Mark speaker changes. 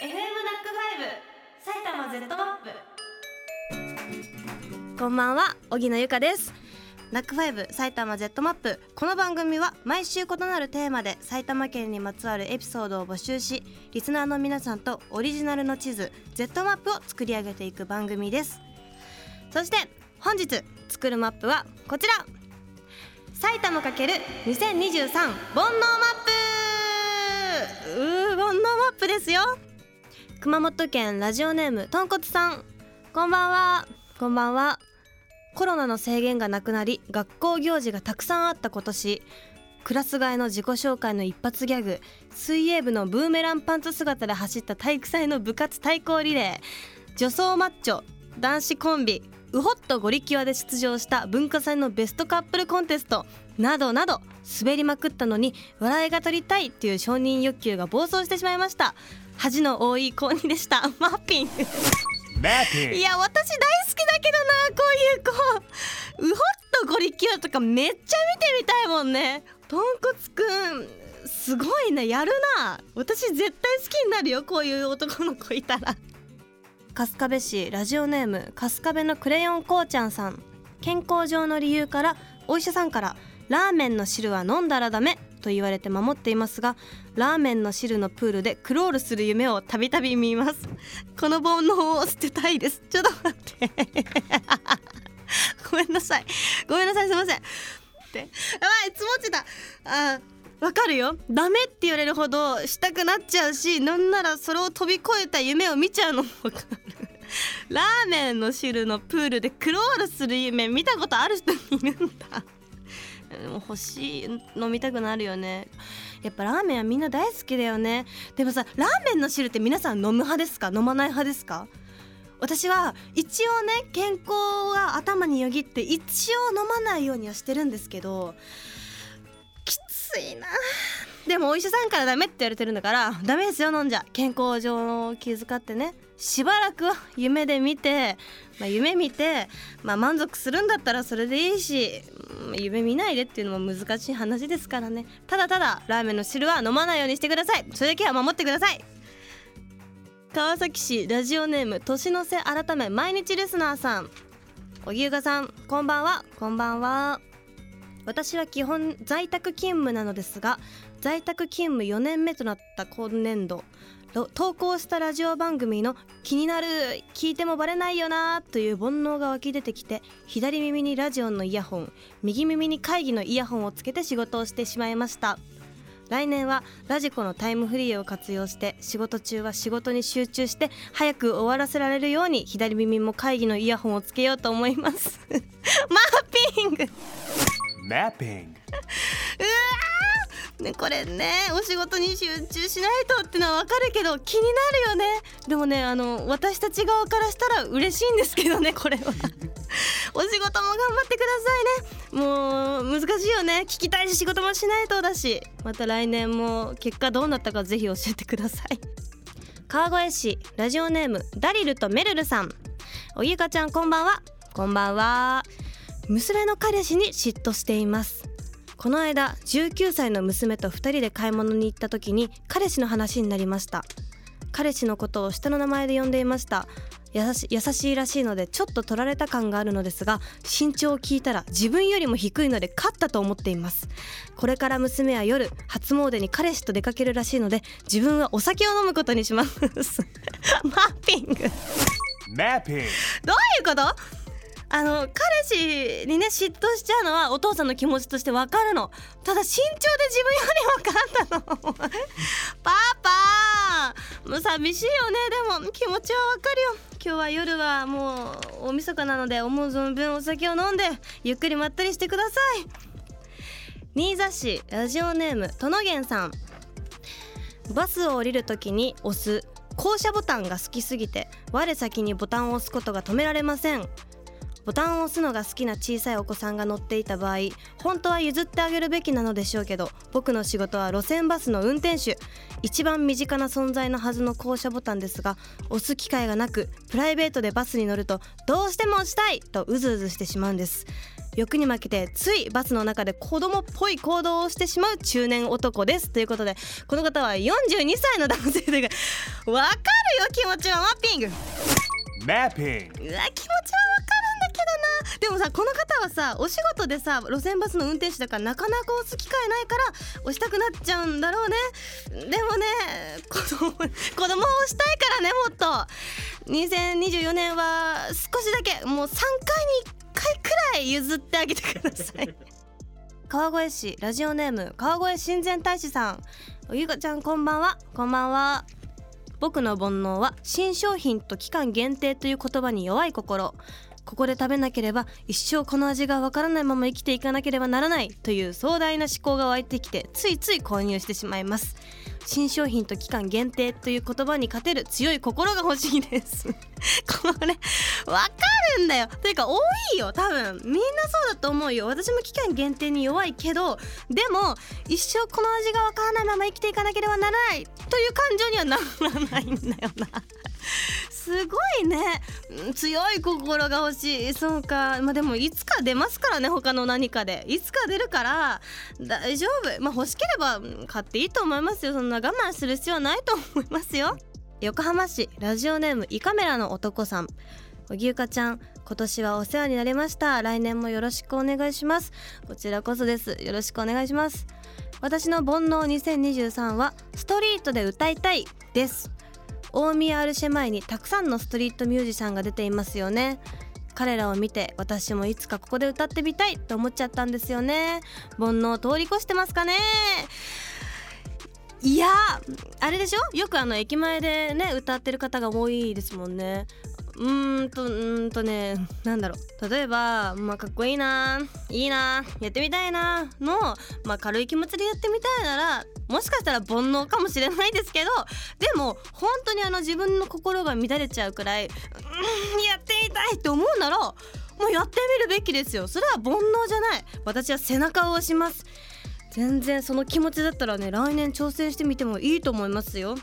Speaker 1: FM NACK5 埼玉 Z マップこんばんは荻野由佳です。 NACK5 埼玉 Z マップこの番組は毎週異なるテーマで埼玉県にまつわるエピソードを募集しリスナーの皆さんとオリジナルの地図 Z マップを作り上げていく番組です。そして本日作るマップはこちら。埼玉 ×2023 煩悩マップ。うー煩悩マップですよ。熊本県ラジオネームとんこつさん。こんばんは。こんばんは。コロナの制限がなくなり学校行事がたくさんあった今年。クラス替えの自己紹介の一発ギャグ水泳部のブーメランパンツ姿で走った体育祭の部活対抗リレー女装マッチョ男子コンビウホットゴリキュアで出場した文化祭のベストカップルコンテスト。などなど滑りまくったのに笑いが取りたいっていう承認欲求が暴走してしまいました。恥の多い高2でした。マッピン。いや私大好きだけどなこういう子。ウホットゴリキュアとかめっちゃ見てみたいもんね。とんこつくんすごいね。やるな。私絶対好きになるよこういう男の子いたら春日部市ラジオネーム春日部のクレヨンこうちゃんさん。健康上の理由からお医者さんからラーメンの汁は飲んだらダメと言われて守っていますがラーメンの汁のプールでクロールする夢をたびたび見ます。この煩悩を捨てたいです。ちょっと待って。ごめんなさい。ごめんなさい。すいません。って。やばい。積もってたあわかるよ。ダメって言われるほどしたくなっちゃうしなんならそれを飛び越えた夢を見ちゃうのもわかる。ラーメンの汁のプールでクロールする夢見たことある人いるんだ。も欲しい飲みたくなるよね。やっぱラーメンはみんな大好きだよね。でもさラーメンの汁って皆さん飲む派ですか？飲まない派ですか？私は一応ね健康が頭によぎって一応飲まないようにはしてるんですけどついな。でもお医者さんからダメって言われてるんだからダメですよ飲んじゃ。健康上を気遣ってね。しばらくは夢で見て、まあ、夢見て、まあ、満足するんだったらそれでいいし夢見ないでっていうのも難しい話ですからね。ただただラーメンの汁は飲まないようにしてください。それだけは守ってください。川崎市ラジオネーム年の瀬改め毎日リスナーさん。荻生さんこんばんは。こんばんは。私は基本在宅勤務なのですが在宅勤務4年目となった今年度投稿したラジオ番組の「気になる聞いてもバレないよな」という煩悩が湧き出てきて左耳にラジオのイヤホン右耳に会議のイヤホンをつけて仕事をしてしまいました。来年はラジコのタイムフリーを活用して仕事中は仕事に集中して早く終わらせられるように左耳も会議のイヤホンをつけようと思います。マッピング！
Speaker 2: マッピング
Speaker 1: うわね、これねお仕事に集中しないとってのはわかるけど気になるよね。でもねあの私たち側からしたら嬉しいんですけどねこれは。お仕事も頑張ってくださいね。もう難しいよね。聞きたいし仕事もしないとだし。また来年も結果どうなったかぜひ教えてください。川越市ラジオネームダリルとメルルさん。おゆかちゃんこんばんは。こんばんは娘の彼氏に嫉妬しています。この間19歳の娘と2人で買い物に行った時に彼氏の話になりました。彼氏のことを下の名前で呼んでいました。優し優しいらしいのでちょっと取られた感があるのですが身長を聞いたら自分よりも低いので勝ったと思っています。これから娘は夜初詣に彼氏と出かけるらしいので自分はお酒を飲むことにします。マッピング。
Speaker 2: マッピング。
Speaker 1: どういうこと？あの彼氏にね嫉妬しちゃうのはお父さんの気持ちとしてわかるの。ただ身長で自分よりも勝ったの。パパもう寂しいよね。でも気持ちはわかるよ。今日は夜はもう大晦日なので思う存分お酒を飲んでゆっくりまったりしてください。新座市ラジオネームとのげんさん。バスを降りるときに押す降車ボタンが好きすぎて我先にボタンを押すことが止められません。ボタンを押すのが好きな小さいお子さんが乗っていた場合本当は譲ってあげるべきなのでしょうけど僕の仕事は路線バスの運転手。一番身近な存在のはずの降車ボタンですが押す機会がなくプライベートでバスに乗るとどうしても押したいとうずうずしてしまうんです。欲に負けてついバスの中で子供っぽい行動をしてしまう中年男です。ということでこの方は42歳の男性でわかるよ気持ちは。マッピング。うわ
Speaker 2: Mapping.
Speaker 1: 気持ちはわかる。んだけどなでもさこの方はさお仕事でさ路線バスの運転手だからなかなか押す機会ないから押したくなっちゃうんだろうね。でもね子供子供を押したいからねもっと。2024年は少しだけもう3回に1回くらい譲ってあげてください。川越市ラジオネーム川越親善大使さん。ゆかちゃんこんばんは。こんばんは。僕の煩悩は新商品と期間限定という言葉に弱い心。ここで食べなければ一生この味がわからないまま生きていかなければならないという壮大な思考が湧いてきてついつい購入してしまいます。新商品と期間限定という言葉に勝てる強い心が欲しいです。これわかるんだよ。というか多いよ多分。みんなそうだと思うよ。私も期間限定に弱いけどでも一生この味がわからないまま生きていかなければならないという感情にはならないんだよな。すごいね。強い心が欲しい。そうか。まあでもいつか出ますからね他の何かで。いつか出るから大丈夫。まあ欲しければ買っていいと思いますよ。そんな我慢する必要はないと思いますよ。横浜市ラジオネームイカメラの男さん。おぎゅうかちゃん今年はお世話になりました。来年もよろしくお願いします。こちらこそです。よろしくお願いします。私の煩悩2023はストリートで歌いたいです。大宮アルシェ前にたくさんのストリートミュージシャンが出ていますよね。彼らを見て私もいつかここで歌ってみたいと思っちゃったんですよね。煩悩通り越してますかね。いやあれでしょ？よくあの駅前でね歌ってる方が多いですもんね。うーんとうんとねなんだろう。例えばまあかっこいいないいなやってみたいなのまあ軽い気持ちでやってみたいならもしかしたら煩悩かもしれないですけどでも本当にあの自分の心が乱れちゃうくらいうんやってみたいって思うならもうやってみるべきですよ。それは煩悩じゃない。私は背中を押します。全然その気持ちだったらね来年挑戦してみてもいいと思いますよ。